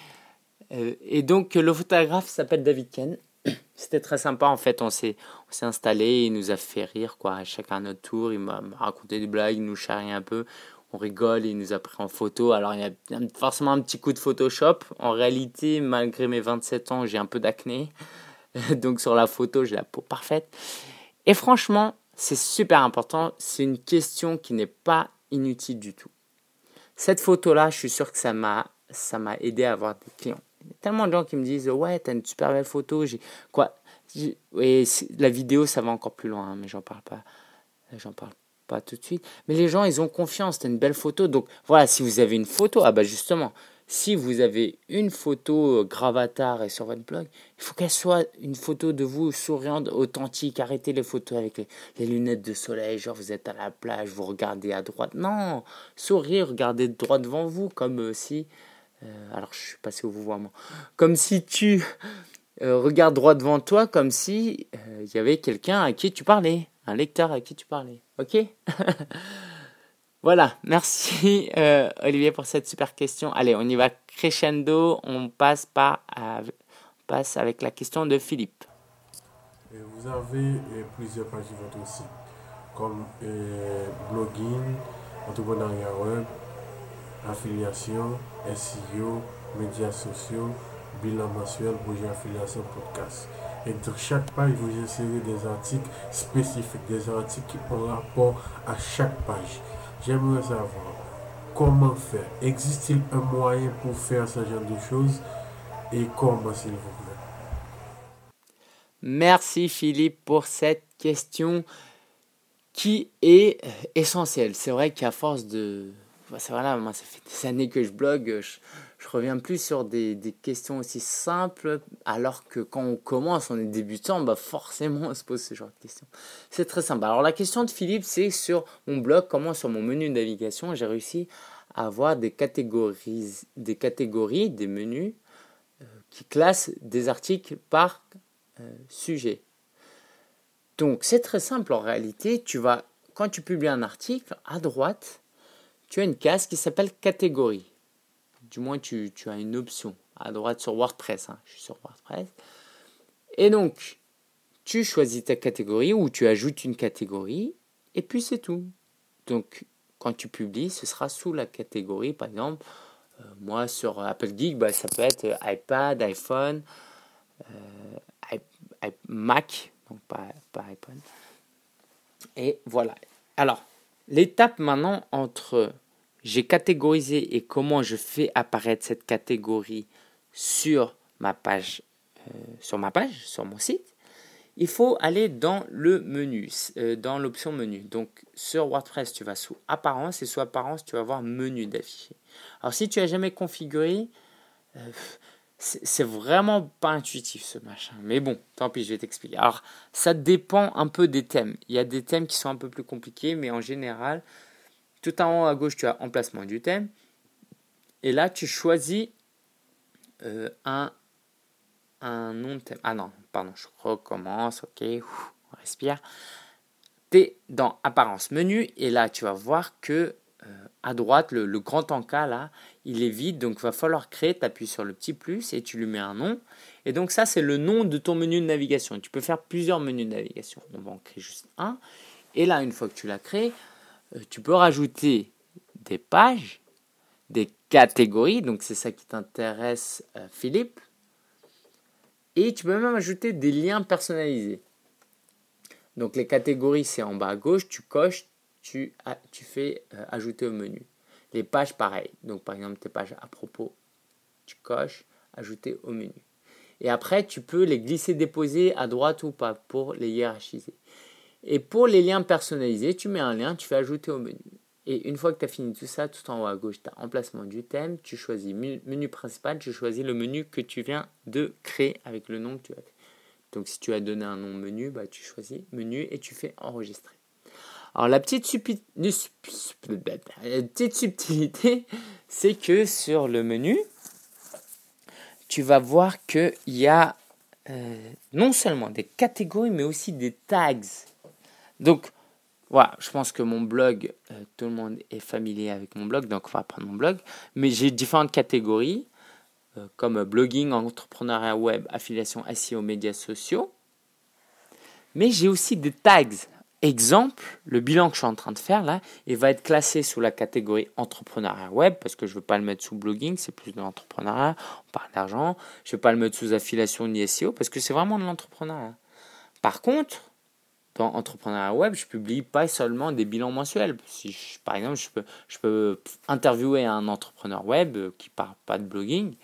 S1: et donc le photographe s'appelle David Ken. C'était très sympa en fait, on s'est installé, il nous a fait rire quoi, chacun à notre tour, il m'a raconté des blagues, il nous charriait un peu on rigole, il nous a pris en photo. Alors il y a forcément un petit coup de Photoshop. En réalité, malgré mes 27 ans, j'ai un peu d'acné. Donc sur la photo, j'ai la peau parfaite. Et franchement, c'est super important. C'est une question qui n'est pas inutile du tout. Cette photo-là, je suis sûr que ça m'a ça m'a aidé à avoir des clients. Il y a tellement de gens qui me disent ouais, t'as une super belle photo. J'ai quoi? La vidéo, ça va encore plus loin, hein, mais j'en parle pas. J'en parle pas tout de suite. Mais les gens, ils ont confiance. C'est une belle photo. Donc voilà, si vous avez une photo, ah bah justement, si vous avez une photo euh, gravatar et sur votre blog, il faut qu'elle soit une photo de vous souriante, authentique. Arrêtez les photos avec les, lunettes de soleil, genre vous êtes à la plage, vous regardez à droite. Non, sourire, regardez droit devant vous, comme euh, si... Euh, alors je suis passé au vouvoiement. Comme si tu regardes droit devant toi, comme si il y avait quelqu'un à qui tu parlais un lecteur à qui tu parlais. Ok? Voilà, merci euh, Olivier pour cette super question. Allez, on y va crescendo, on passe, par, passe avec la question de Philippe.
S3: Vous avez plusieurs pages sur votre site, comme blogging, entrepreneuriat web, affiliation, SEO, médias sociaux, bilan mensuel, projet affiliation, podcast. Et dans chaque page, vous insérez des articles spécifiques, des articles qui ont rapport à chaque page. J'aimerais savoir comment faire. Existe-t-il un moyen pour faire ce genre de choses? Et comment, s'il vous plaît?
S1: Merci Philippe pour cette question qui est essentielle. C'est vrai qu'à force de... Voilà, moi ça fait des années que je blogue, je reviens plus sur des, des, questions aussi simples, alors que quand on commence, on est débutant, bah forcément on se pose ce genre de questions. C'est très simple. Alors la question de Philippe, c'est sur mon blog, comment sur mon menu de navigation, j'ai réussi à avoir des catégories, des, catégories, des menus euh, qui classent des articles par euh, sujet. Donc c'est très simple en réalité, tu vas, quand tu publies un article, à droite, tu as une case qui s'appelle catégorie du moins tu, as une option à droite sur WordPress. Hein. Je suis sur WordPress. Et donc, tu choisis ta catégorie ou tu ajoutes une catégorie et puis c'est tout. Donc, quand tu publies, ce sera sous la catégorie. Par exemple, euh, moi sur Apple Geek, bah, ça peut être iPad, iPhone, euh, Mac, donc pas, pas iPhone. Et voilà. Alors, l'étape maintenant entre j'ai catégorisé et comment je fais apparaître cette catégorie sur ma page, euh, sur ma page, sur mon site, il faut aller dans le menu, euh, dans l'option menu. Donc sur WordPress, tu vas sous apparence et sous apparence, tu vas voir menu d'afficher. Alors si tu as jamais configuré, euh, c'est vraiment pas intuitif ce machin. Mais bon, tant pis, je vais t'expliquer. Alors ça dépend un peu des thèmes. Il y a des thèmes qui sont un peu plus compliqués, mais en général, tout en haut à gauche, tu as emplacement du thème. Et là, tu choisis euh, un, nom de thème. Ah non, pardon, je recommence. Ok, on respire. Tu es dans apparence menu et là, tu vas voir que euh, à droite, le, grand encas là, il est vide. Donc, il va falloir créer. Tu appuies sur le petit plus et tu lui mets un nom. Et donc, ça, c'est le nom de ton menu de navigation. Tu peux faire plusieurs menus de navigation. On va en créer juste un. Et là, une fois que tu l'as créé, tu peux rajouter des pages, des catégories, donc c'est ça qui t'intéresse euh, Philippe, et tu peux même ajouter des liens personnalisés. Donc les catégories, c'est en bas à gauche, tu coches, tu, tu fais euh, ajouter au menu. Les pages, pareil. Donc par exemple, tes pages à propos, tu coches, ajouter au menu. Et après, tu peux les glisser, déposer à droite ou pas pour les hiérarchiser. Et pour les liens personnalisés, tu mets un lien, tu fais ajouter au menu. Et une fois que tu as fini tout ça, tout en haut à gauche, tu as emplacement du thème, tu choisis menu principal, tu choisis le menu que tu viens de créer avec le nom que tu as fait. Donc si tu as donné un nom menu, bah, tu choisis menu et tu fais enregistrer. Alors la petite, petite subtilité, c'est que sur le menu, tu vas voir qu'il y a euh, non seulement des catégories, mais aussi des tags. Donc, voilà, je pense que mon blog, euh, tout le monde est familier avec mon blog, donc on va prendre mon blog. Mais j'ai différentes catégories, euh, comme blogging, entrepreneuriat web, affiliation SEO, médias sociaux. Mais j'ai aussi des tags. Exemple, le bilan que je suis en train de faire là, il va être classé sous la catégorie entrepreneuriat web, parce que je ne veux pas le mettre sous blogging, c'est plus de l'entrepreneuriat, on parle d'argent. Je ne veux pas le mettre sous affiliation ni SEO, parce que c'est vraiment de l'entrepreneuriat. Par contre, dans Entrepreneuriat Web, je publie pas seulement des bilans mensuels. Si par exemple, je peux, je peux interviewer un entrepreneur web euh, qui parle pas de blogging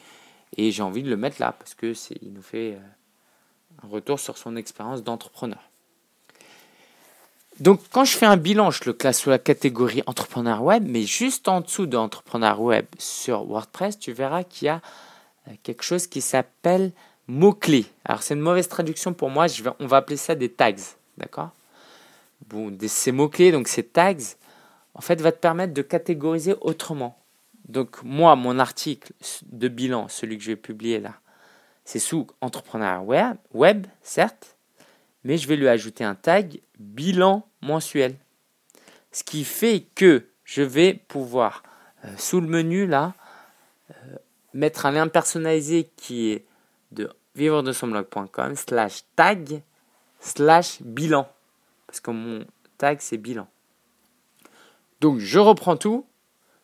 S1: et j'ai envie de le mettre là parce que c'est, il nous fait euh, un retour sur son expérience d'entrepreneur. Donc, quand je fais un bilan, je le classe sous la catégorie entrepreneur web, mais juste en dessous de entrepreneur web sur WordPress, tu verras qu'il y a euh, quelque chose qui s'appelle mots-clés. Alors, c'est une mauvaise traduction pour moi, je vais, on va appeler ça des tags. D'accord? Bon, Ces mots-clés, donc ces tags, en fait, va te permettre de catégoriser autrement. Donc, moi, mon article de bilan, celui que je vais publier là, c'est sous entrepreneur web, web, certes, mais je vais lui ajouter un tag bilan mensuel. Ce qui fait que je vais pouvoir, euh, sous le menu là, euh, mettre un lien personnalisé qui est de vivre de son blog.com slash tag slash bilan. Parce que mon tag c'est bilan. Donc je reprends tout,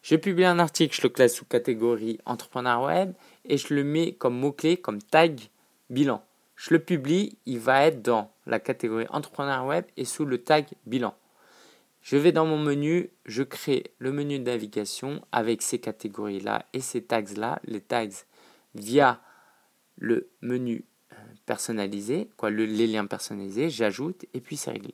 S1: je publie un article, je le classe sous catégorie entrepreneur web et je le mets comme mot-clé, comme tag bilan. Je le publie, il va être dans la catégorie entrepreneur web et sous le tag bilan. Je vais dans mon menu, je crée le menu de navigation avec ces catégories-là et ces tags-là, les tags via le menu euh, personnalisé, quoi, les liens personnalisés, j'ajoute et puis c'est réglé.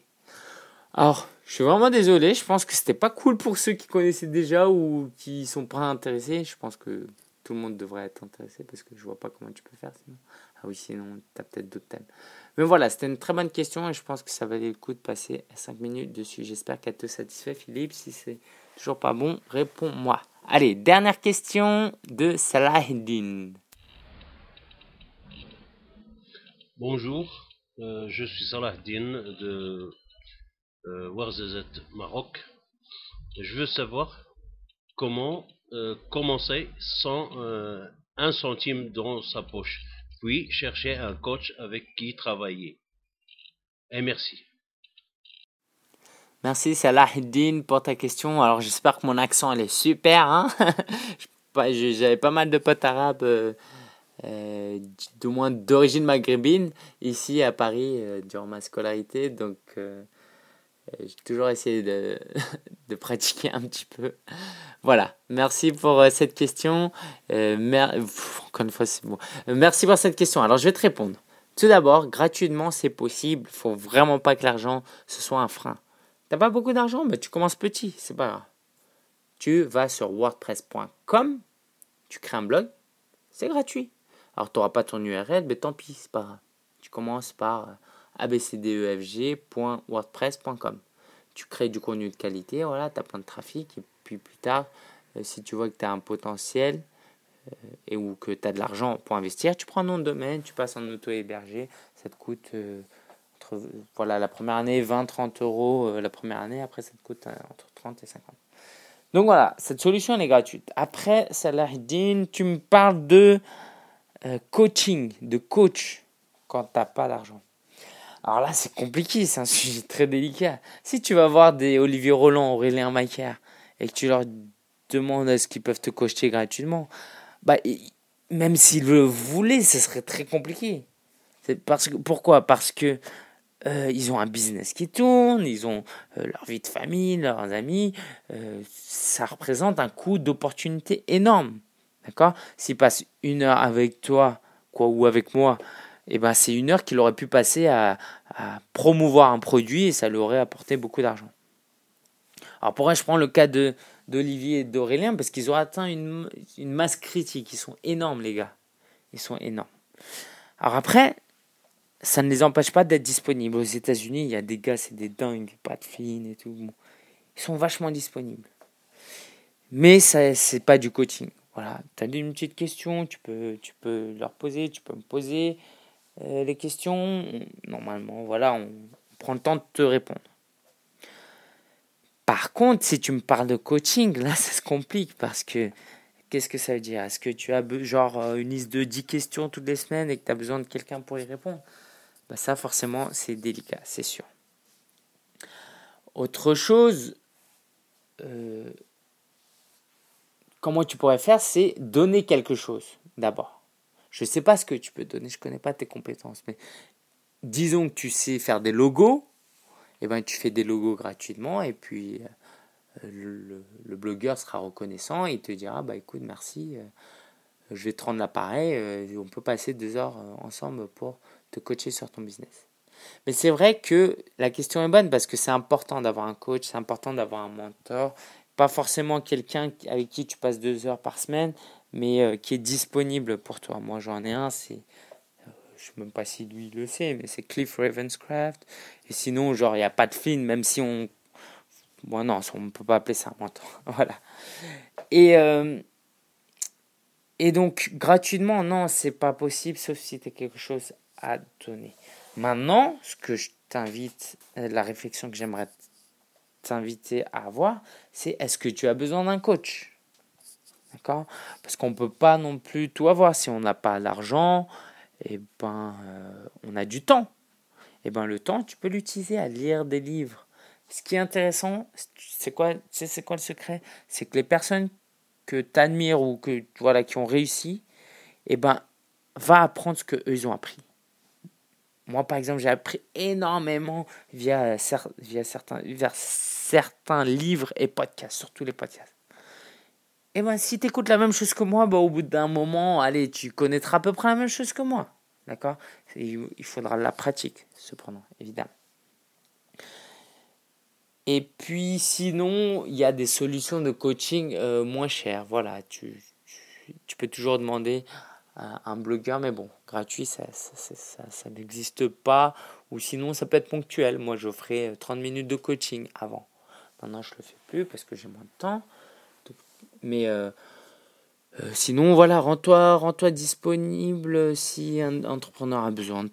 S1: Alors, je suis vraiment désolé, je pense que c'était pas cool pour ceux qui connaissaient déjà ou qui sont pas intéressés. Je pense que tout le monde devrait être intéressé parce que je vois pas comment tu peux faire sinon. Ah oui, sinon, tu as peut-être d'autres thèmes. Mais voilà, c'était une très bonne question et je pense que ça valait le coup de passer 5 minutes dessus. J'espère qu'elle te satisfait, Philippe. Si c'est toujours pas bon, réponds-moi. Allez, dernière question de Salahdin.
S4: Bonjour, euh, je suis Salahdin de euh, Maroc. Je veux savoir comment euh, commencer sans euh, un centime dans sa poche puis chercher un coach avec qui travailler. Et merci.
S1: Merci Salahuddin pour ta question. Alors j'espère que mon accent est super. Hein J'avais pas mal de potes arabes, euh, euh moins d'origine maghrébine, ici à Paris euh, durant ma scolarité. Donc euh, j'ai toujours essayé de, pratiquer un petit peu. Voilà, merci pour cette question. Encore une fois, c'est bon. Merci pour cette question. Alors, je vais te répondre. Tout d'abord, gratuitement, c'est possible. Il faut vraiment pas que l'argent, ce soit un frein. T'as pas beaucoup d'argent, mais tu commences petit, c'est pas grave. Tu vas sur wordpress.com, tu crées un blog, c'est gratuit. Alors, tu n'auras pas ton URL, mais tant pis, c'est pas grave. Tu commences par abcdefg.wordpress.com. Tu crées du contenu de qualité, voilà, tu as plein de trafic, et puis plus tard, euh, si tu vois que tu as un potentiel euh, et ou que tu as de l'argent pour investir, tu prends un nom de domaine, tu passes en auto-hébergé, ça te coûte euh, voilà, la première année 20-30 euros la première année, après ça te coûte entre 30 et 50. Donc voilà, cette solution elle est gratuite. Après, Salahdin, tu me parles de coaching, de coach quand tu n'as pas d'argent. Alors là, c'est compliqué, c'est un sujet très délicat. Si tu vas voir des Olivier Roland, Aurélien Macaire, et que tu leur demandes est-ce qu'ils peuvent te coacher gratuitement, bah, même s'ils le voulaient, ce serait très compliqué. Parce que, pourquoi? Parce que euh, ils ont un business qui tourne, ils ont euh, leur vie de famille, leurs amis. Euh, ça représente un coût d'opportunité énorme. D'accord? S'ils passent une heure avec toi quoi, ou avec moi, eh ben c'est une heure qu'il aurait pu passer à, promouvoir un produit et ça lui aurait apporté beaucoup d'argent. Alors pourquoi je prends le cas d'Olivier et d'Aurélien Parce qu'ils ont atteint une, une masse critique. Ils sont énormes, les gars. Ils sont énormes. Alors après, ça ne les empêche pas d'être disponibles. Aux États-Unis, il y a des gars, c'est des dingues, pas de fines et tout. Ils sont vachement disponibles. Mais ça, c'est pas du coaching. Voilà, tu as une petite question, tu peux, leur poser, tu peux me poser euh, les questions. Normalement, voilà, on prend le temps de te répondre. Par contre, si tu me parles de coaching, là, ça se complique parce que qu'est-ce que ça veut dire? Est-ce que tu as genre euh, une liste de 10 questions toutes les semaines et que tu as besoin de quelqu'un pour y répondre? Bah Ça, forcément, c'est délicat, c'est sûr. Autre chose, euh, comment tu pourrais faire, c'est donner quelque chose d'abord. Je ne sais pas ce que tu peux donner, je ne connais pas tes compétences, mais disons que tu sais faire des logos, eh ben, tu fais des logos gratuitement et puis euh, le, blogueur sera reconnaissant et il te dira bah écoute merci euh, je vais te rendre l'appareil euh, on peut passer deux heures ensemble pour te coacher sur ton business mais c'est vrai que la question est bonne parce que c'est important d'avoir un coach c'est important d'avoir un mentor pas forcément quelqu'un avec qui tu passes deux heures par semaine mais qui est disponible pour toi moi j'en ai un c'est je sais même pas si lui le sait, mais c'est Cliff Ravenscraft. Et sinon, genre, il n'y a pas de film, même si on. Bon, non, on ne peut pas appeler ça un mentor. voilà. Et, euh, et donc, gratuitement, non, c'est pas possible, sauf si tu as quelque chose à donner. Maintenant, ce que je t'invite, euh, la réflexion que j'aimerais t'inviter à voir, c'est est-ce que tu as besoin d'un coach? D'accord? Parce qu'on ne peut pas non plus tout avoir. Si on n'a pas l'argent, eh ben, euh, on a du temps. Et eh ben, le temps, tu peux l'utiliser à lire des livres. Ce qui est intéressant, c'est quoi, c'est quoi le secret? C'est que les personnes que tu admires ou que, voilà, qui ont réussi, eh ben, va apprendre ce qu'eux, ont appris. Moi, par exemple, j'ai appris énormément via, via, certains, certains livres et podcasts, surtout les podcasts. Et ben, si tu écoutes la même chose que moi, bah, au bout d'un moment, allez, tu connaîtras à peu près la même chose que moi. D'accord? Il faudra la pratique, cependant, évidemment. Et puis, sinon, il y a des solutions de coaching euh, moins chères. Voilà, tu, tu, peux toujours demander à un blogueur, mais bon, gratuit, ça, ça, n'existe pas. Ou sinon, ça peut être ponctuel. Moi, j'offrais 30 minutes de coaching avant. Maintenant, je le fais plus parce que j'ai moins de temps. Mais euh, euh, sinon, voilà, rends-toi rends disponible si un entrepreneur a besoin de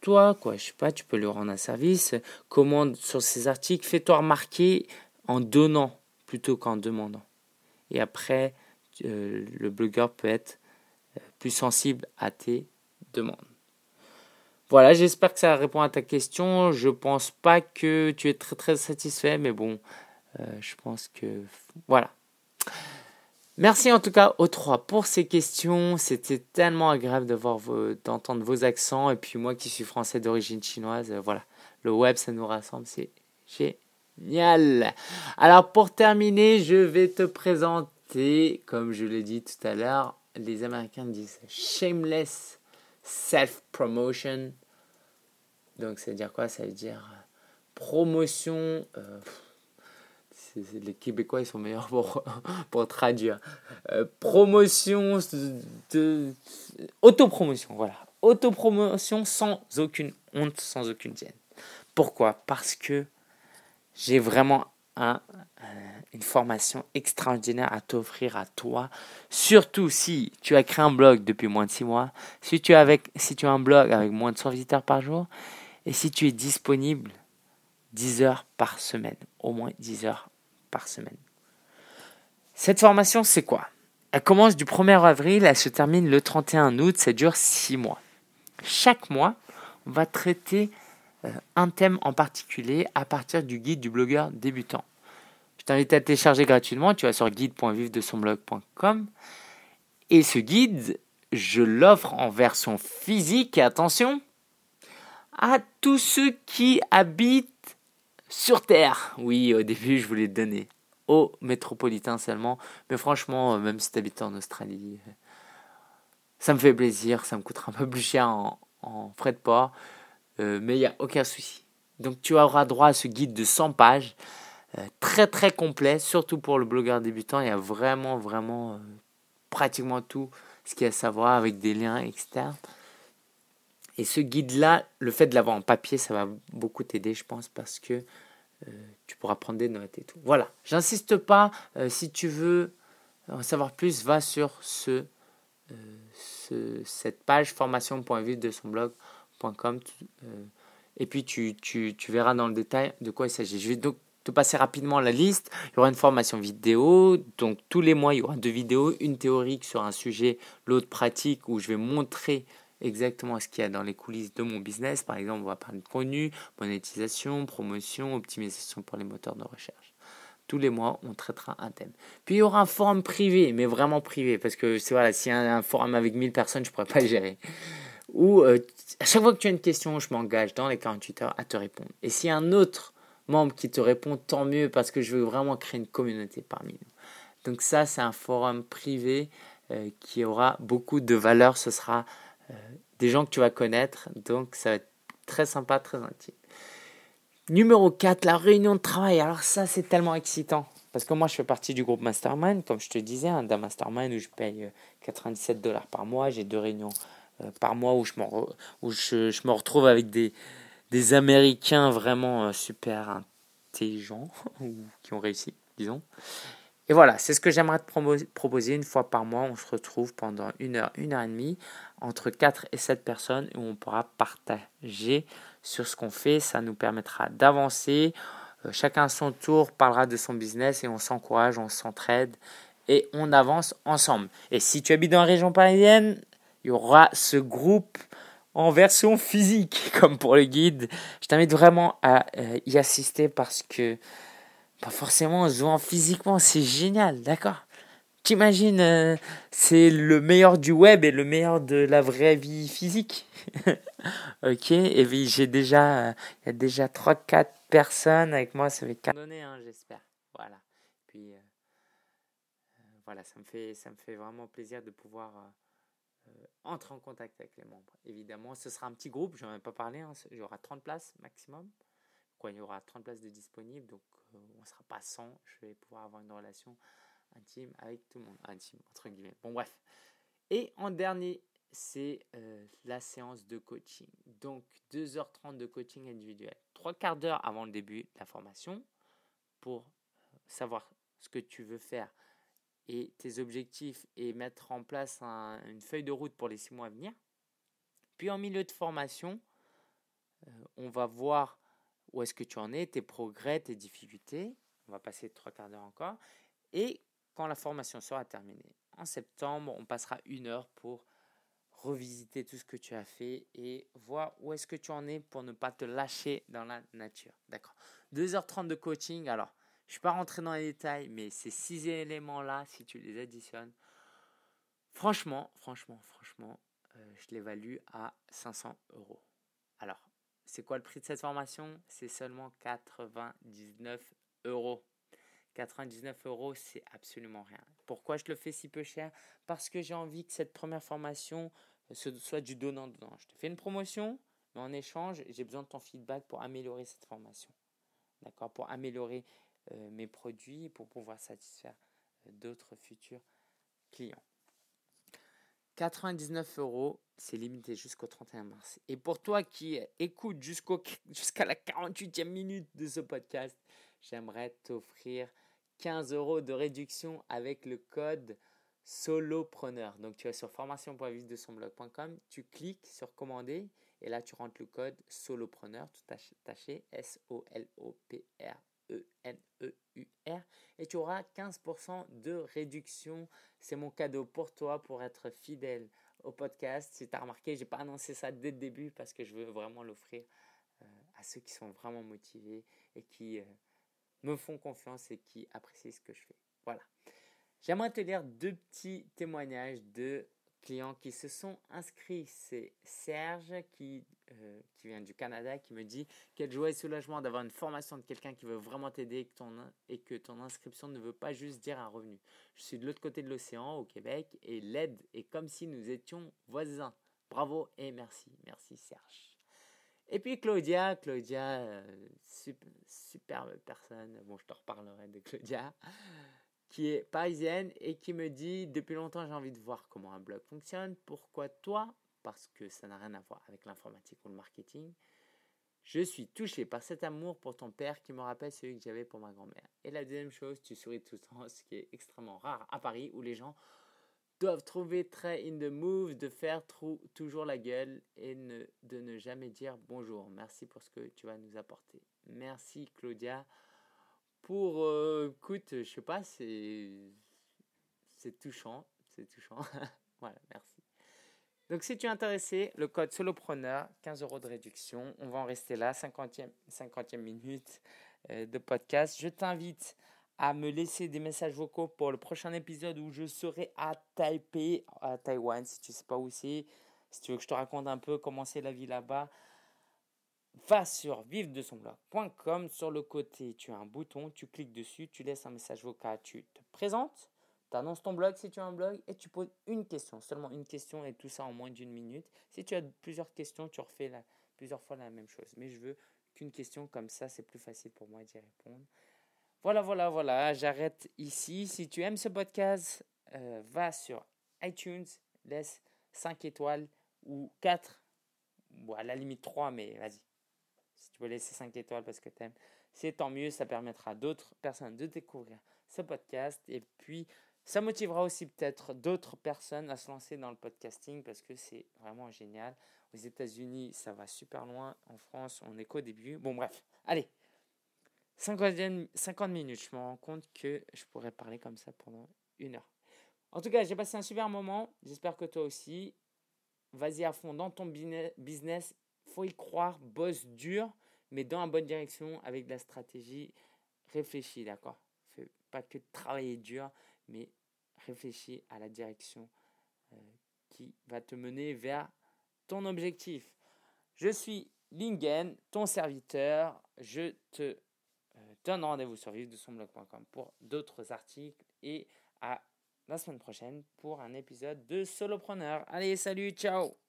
S1: toi, quoi. Je sais pas, tu peux lui rendre un service. Commande sur ces articles, fais-toi remarquer en donnant plutôt qu'en demandant. Et après, euh, le blogueur peut être plus sensible à tes demandes. Voilà, j'espère que ça répond à ta question. Je pense pas que tu es très très satisfait, mais bon, je pense que voilà. Merci en tout cas aux trois pour ces questions. C'était tellement agréable de voir d'entendre vos accents. Et puis moi qui suis français d'origine chinoise, euh, voilà, le web ça nous rassemble, c'est génial. Alors pour terminer, je vais te présenter, comme je l'ai dit tout à l'heure, les Américains disent shameless self-promotion. Donc ça veut dire quoi? Ça veut dire euh, promotion. Euh, les Québécois, ils sont meilleurs pour, pour traduire. Euh, promotion de. Autopromotion, voilà. Autopromotion sans aucune honte, sans aucune gêne. Pourquoi? Parce que j'ai vraiment un, euh, une formation extraordinaire à t'offrir à toi. Surtout si tu as créé un blog depuis moins de 6 mois, si tu, as avec, si tu as un blog avec moins de 100 visiteurs par jour, et si tu es disponible 10 heures par semaine, au moins 10 heures par semaine. Cette formation, c'est quoi? Elle commence du 1er avril, elle se termine le 31 août, ça dure 6 mois. Chaque mois, on va traiter euh, un thème en particulier à partir du guide du blogueur débutant. Je t'invite à télécharger gratuitement, tu vas sur guide.vivre-de-son-blog.com et ce guide, je l'offre en version physique et attention à tous ceux qui habitent sur Terre. Oui, au début, je voulais donner aux métropolitains seulement. Mais franchement, euh, même si tu habites en Australie, euh, ça me fait plaisir. Ça me coûtera un peu plus cher en, frais de port. Euh, mais il n'y a aucun souci. Donc tu auras droit à ce guide de 100 pages. très très complet, surtout pour le blogueur débutant. Il y a vraiment, vraiment pratiquement tout ce qu'il y a à savoir avec des liens externes. Et ce guide-là, le fait de l'avoir en papier, ça va beaucoup t'aider, je pense, parce que euh, tu pourras prendre des notes et tout. Voilà, j'insiste pas. Euh, si tu veux en savoir plus, va sur ce, euh, ce cette page formation.vivre de son blog.com et puis tu, tu, verras dans le détail de quoi il s'agit. Je vais donc te passer rapidement la liste. Il y aura une formation vidéo, donc tous les mois il y aura deux vidéos, une théorique sur un sujet, l'autre pratique où je vais montrer exactement ce qu'il y a dans les coulisses de mon business. Par exemple, on va parler de contenu, monétisation, promotion, optimisation pour les moteurs de recherche. Tous les mois, on traitera un thème. Puis il y aura un forum privé, mais vraiment privé, parce que c'est voilà, s'il y a un forum avec 1000 personnes, je ne pourrais pas le gérer. Ou euh, à chaque fois que tu as une question, je m'engage dans les 48 heures à te répondre. Et a un autre membre qui te répond, tant mieux, parce que je veux vraiment créer une communauté parmi nous. Donc ça, c'est un forum privé euh, qui aura beaucoup de valeur. Ce sera des gens que tu vas connaître. Donc ça va être très sympa, très intime. Numéro 4, la réunion de travail. Alors ça, c'est tellement excitant. Parce que moi, je fais partie du groupe Mastermind, comme je te disais, un d'un Mastermind où je paye 97 euh, dollars par mois. J'ai deux réunions euh, par mois où je, me retrouve avec des, des Américains vraiment super intelligents, qui ont réussi, disons. Et voilà, c'est ce que j'aimerais te proposer une fois par mois. On se retrouve pendant une heure, une heure et demie, entre 4 et 7 personnes, où on pourra partager sur ce qu'on fait. Ça nous permettra d'avancer. Euh, chacun son tour parlera de son business et on s'encourage, on s'entraide et on avance ensemble. Et si tu habites dans la région parisienne, il y aura ce groupe en version physique, comme pour le guide. Je t'invite vraiment à euh, y assister parce que pas forcément en jouant physiquement, c'est génial, d'accord T'imagines, euh, c'est le meilleur du web et le meilleur de la vraie vie physique. ok, et oui, j'ai déjà, a déjà 3-4 personnes avec moi, ça fait 4 données, hein, j'espère. Voilà. Puis, euh, voilà, ça me, fait, ça me fait vraiment plaisir de pouvoir entrer en contact avec les membres. Évidemment, ce sera un petit groupe, je n'en ai pas parlé, hein, il y aura 30 places maximum. Quoi, il y aura 30 places de disponibles, donc euh, on ne sera pas 100, je vais pouvoir avoir une relation intime avec tout le monde. Intime, entre guillemets. Bon, bref. Et en dernier, c'est euh, la séance de coaching. Donc, 2h30 de coaching individuel. Trois quarts d'heure avant le début de la formation pour savoir ce que tu veux faire et tes objectifs et mettre en place une feuille de route pour les six mois à venir. Puis en milieu de formation, euh, on va voir où est-ce que tu en es, tes progrès, tes difficultés? On va passer trois quarts d'heure encore. Et quand la formation sera terminée, en septembre, on passera une heure pour revisiter tout ce que tu as fait et voir où est-ce que tu en es pour ne pas te lâcher dans la nature. D'accord 2h30 de coaching. Alors, je ne suis pas rentré dans les détails, mais ces six éléments-là, si tu les additionnes, franchement, franchement, franchement, euh, je l'évalue à 500 euros. Alors, c'est quoi le prix de cette formation? C'est seulement 99 euros. 99 euros, c'est absolument rien. Pourquoi je le fais si peu cher? Parce que j'ai envie que cette première formation euh, soit du donnant-donnant. Je te fais une promotion, mais en échange, j'ai besoin de ton feedback pour améliorer cette formation. D'accord? Pour améliorer euh, mes produits pour pouvoir satisfaire euh, d'autres futurs clients. 99 euros, c'est limité jusqu'au 31 mars. Et pour toi qui écoute jusqu'à la 48e minute de ce podcast, j'aimerais t'offrir 15 euros de réduction avec le code solopreneur. Donc tu vas sur formation.vive-de-son-blog.com, tu cliques sur commander et là tu rentres le code solopreneur tout attaché S-O-L-O-P-R E-N-E-U-R. Et tu auras 15% de réduction. C'est mon cadeau pour toi pour être fidèle au podcast. Si tu as remarqué, je n'ai pas annoncé ça dès le début parce que je veux vraiment l'offrir euh, à ceux qui sont vraiment motivés et qui euh, me font confiance et qui apprécient ce que je fais. Voilà. J'aimerais te lire deux petits témoignages de clients qui se sont inscrits. C'est Serge qui, euh, qui vient du Canada qui me dit quel joie et soulagement d'avoir une formation de quelqu'un qui veut vraiment t'aider et, et, que ton inscription ne veut pas juste dire un revenu. Je suis de l'autre côté de l'océan au Québec et l'aide est comme si nous étions voisins. Bravo et merci. Merci Serge. Et puis Claudia, Claudia, euh, superbe personne. Bon, je te reparlerai de Claudia qui est parisienne et qui me dit depuis longtemps j'ai envie de voir comment un blog fonctionne. Pourquoi toi Parce que ça n'a rien à voir avec l'informatique ou le marketing. Je suis touché par cet amour pour ton père qui me rappelle celui que j'avais pour ma grand-mère. Et la deuxième chose, tu souris tout le temps, ce qui est extrêmement rare à Paris où les gens doivent trouver très in the move de faire toujours la gueule et de ne jamais dire bonjour. Merci pour ce que tu vas nous apporter. Merci Claudia pour, euh, écoute, je sais pas, c'est, c'est touchant, c'est touchant. voilà, merci. Donc, si tu es intéressé, le code solopreneur, 15 euros de réduction. On va en rester là, 50e, 50e minute euh, de podcast. Je t'invite à me laisser des messages vocaux pour le prochain épisode où je serai à Taipei, à Taïwan, si tu sais pas où c'est. Si tu veux que je te raconte un peu comment c'est la vie là-bas, va sur vive de son blog.com. Sur le côté, tu as un bouton, tu cliques dessus, tu laisses un message vocal, tu te présentes, tu annonces ton blog si tu as un blog et tu poses une question, seulement une question et tout ça en moins d'une minute. Si tu as plusieurs questions, tu refais plusieurs fois la même chose. Mais je veux qu'une question comme ça, c'est plus facile pour moi d'y répondre. Voilà, voilà, voilà, j'arrête ici. Si tu aimes ce podcast, euh, va sur iTunes, laisse 5 étoiles ou 4, bon, à la limite 3, mais vas-y, si tu veux laisser 5 étoiles parce que tu aimes, c'est tant mieux. Ça permettra à d'autres personnes de découvrir ce podcast. Et puis, ça motivera aussi peut-être d'autres personnes à se lancer dans le podcasting parce que c'est vraiment génial. Aux États-Unis, ça va super loin. En France, on est qu'au début. Bon, bref. Allez. 50, 50 minutes. Je me rends compte que je pourrais parler comme ça pendant une heure. En tout cas, j'ai passé un super moment. J'espère que toi aussi. Vas-y à fond dans ton business. Faut y croire, bosse dur, mais dans la bonne direction avec de la stratégie. Réfléchis, d'accord? Fais pas que travailler dur, mais réfléchis à la direction euh, qui va te mener vers ton objectif. Je suis Lingen, ton serviteur. Je te euh, donne rendez-vous sur blog.com pour d'autres articles et à la semaine prochaine pour un épisode de Solopreneur. Allez, salut, ciao